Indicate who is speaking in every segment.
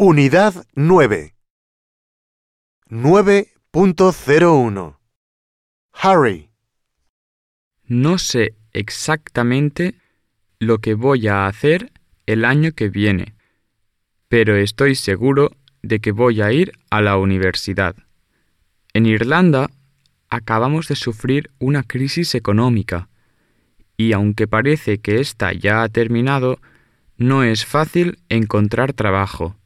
Speaker 1: Unidad 9. 9.01. Harry.
Speaker 2: No sé exactamente lo que voy a hacer el año que viene, pero estoy seguro de que voy a ir a la universidad. En Irlanda acabamos de sufrir una crisis económica y aunque parece que ésta ya ha terminado, no es fácil encontrar trabajo.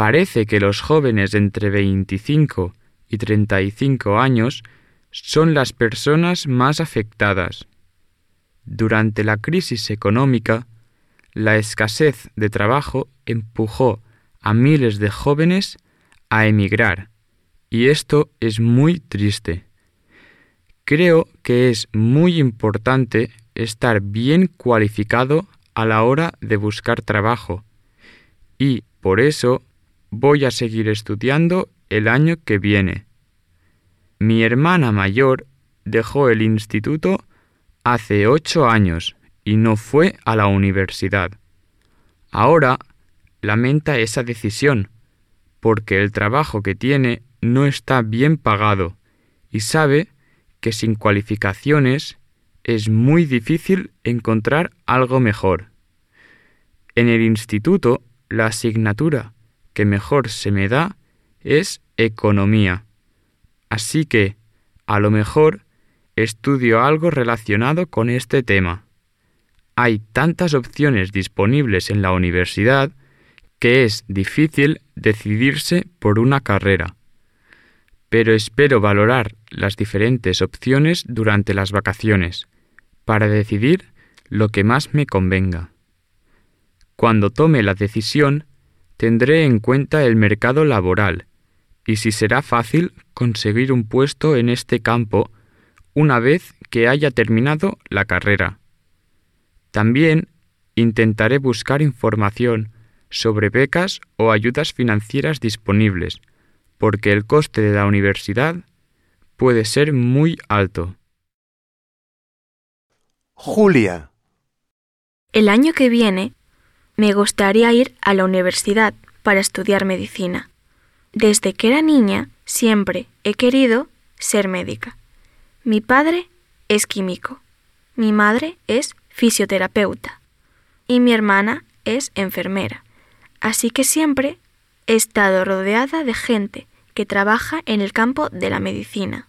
Speaker 2: Parece que los jóvenes entre 25 y 35 años son las personas más afectadas. Durante la crisis económica, la escasez de trabajo empujó a miles de jóvenes a emigrar, y esto es muy triste. Creo que es muy importante estar bien cualificado a la hora de buscar trabajo, y por eso voy a seguir estudiando el año que viene. Mi hermana mayor dejó el instituto hace ocho años y no fue a la universidad. Ahora lamenta esa decisión, porque el trabajo que tiene no está bien pagado y sabe que sin cualificaciones es muy difícil encontrar algo mejor. En el instituto, la asignatura que mejor se me da es economía. Así que, a lo mejor, estudio algo relacionado con este tema. Hay tantas opciones disponibles en la universidad que es difícil decidirse por una carrera. Pero espero valorar las diferentes opciones durante las vacaciones para decidir lo que más me convenga. Cuando tome la decisión, tendré en cuenta el mercado laboral y si será fácil conseguir un puesto en este campo una vez que haya terminado la carrera. También intentaré buscar información sobre becas o ayudas financieras disponibles, porque el coste de la universidad puede ser muy alto.
Speaker 1: Julia.
Speaker 3: El año que viene me gustaría ir a la universidad para estudiar medicina. Desde que era niña siempre he querido ser médica. Mi padre es químico, mi madre es fisioterapeuta y mi hermana es enfermera. Así que siempre he estado rodeada de gente que trabaja en el campo de la medicina.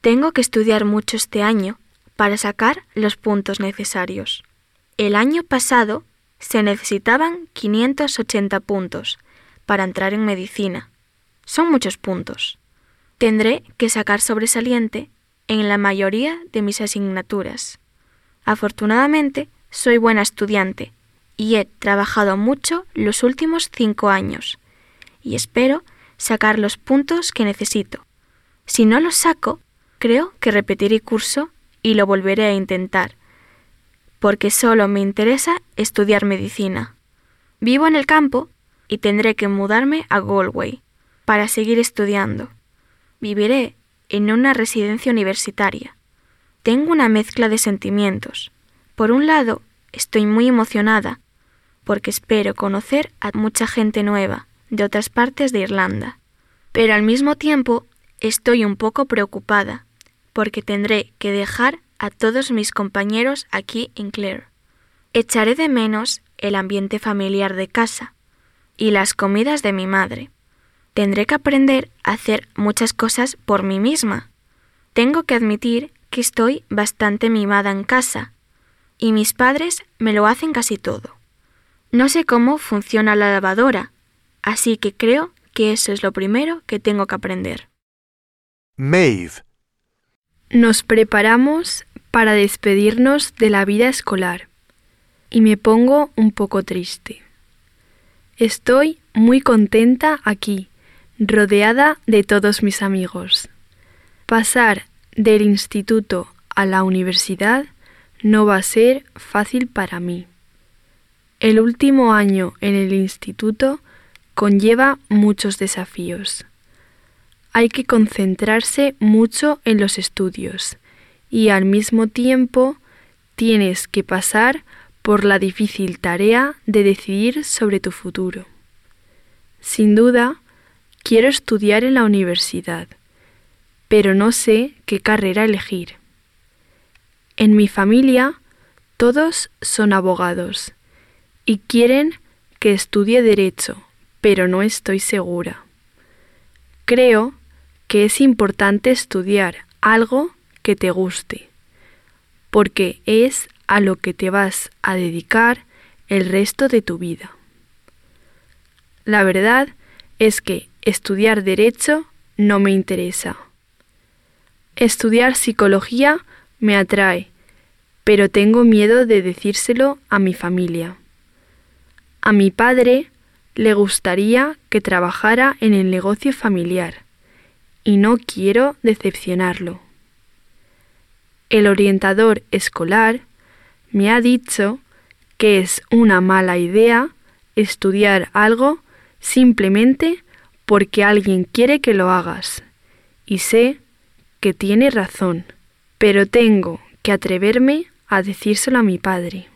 Speaker 3: Tengo que estudiar mucho este año para sacar los puntos necesarios. El año pasado se necesitaban 580 puntos para entrar en medicina. Son muchos puntos. Tendré que sacar sobresaliente en la mayoría de mis asignaturas. Afortunadamente, soy buena estudiante y he trabajado mucho los últimos cinco años y espero sacar los puntos que necesito. Si no los saco, creo que repetiré curso y lo volveré a intentar, porque solo me interesa estudiar medicina. Vivo en el campo y tendré que mudarme a Galway para seguir estudiando. Viviré en una residencia universitaria. Tengo una mezcla de sentimientos. Por un lado, estoy muy emocionada porque espero conocer a mucha gente nueva de otras partes de Irlanda. Pero al mismo tiempo estoy un poco preocupada porque tendré que dejar a todos mis compañeros aquí en Clare. Echaré de menos el ambiente familiar de casa y las comidas de mi madre tendré que aprender a hacer muchas cosas por mí misma. Tengo que admitir que estoy bastante mimada en casa, y mis padres me lo hacen casi todo. No sé cómo funciona la lavadora, así que creo que eso es lo primero que tengo que aprender.
Speaker 1: Maeve.
Speaker 4: Nos preparamos para despedirnos de la vida escolar y me pongo un poco triste. Estoy muy contenta aquí, rodeada de todos mis amigos. Pasar del instituto a la universidad no va a ser fácil para mí. El último año en el instituto conlleva muchos desafíos. Hay que concentrarse mucho en los estudios y al mismo tiempo tienes que pasar por la difícil tarea de decidir sobre tu futuro. Sin duda, quiero estudiar en la universidad, pero no sé qué carrera elegir. En mi familia, todos son abogados y quieren que estudie derecho, pero no estoy segura. Creo que es importante estudiar algo que te guste, porque es a lo que te vas a dedicar el resto de tu vida. La verdad es que estudiar derecho no me interesa. Estudiar psicología me atrae, pero tengo miedo de decírselo a mi familia. A mi padre le gustaría que trabajara en el negocio familiar y no quiero decepcionarlo. El orientador escolar me ha dicho que es una mala idea estudiar algo simplemente porque alguien quiere que lo hagas. Y sé que tiene razón, pero tengo que atreverme a decírselo a mi padre.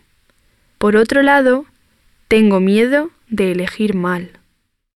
Speaker 4: Por otro lado, tengo miedo de elegir mal.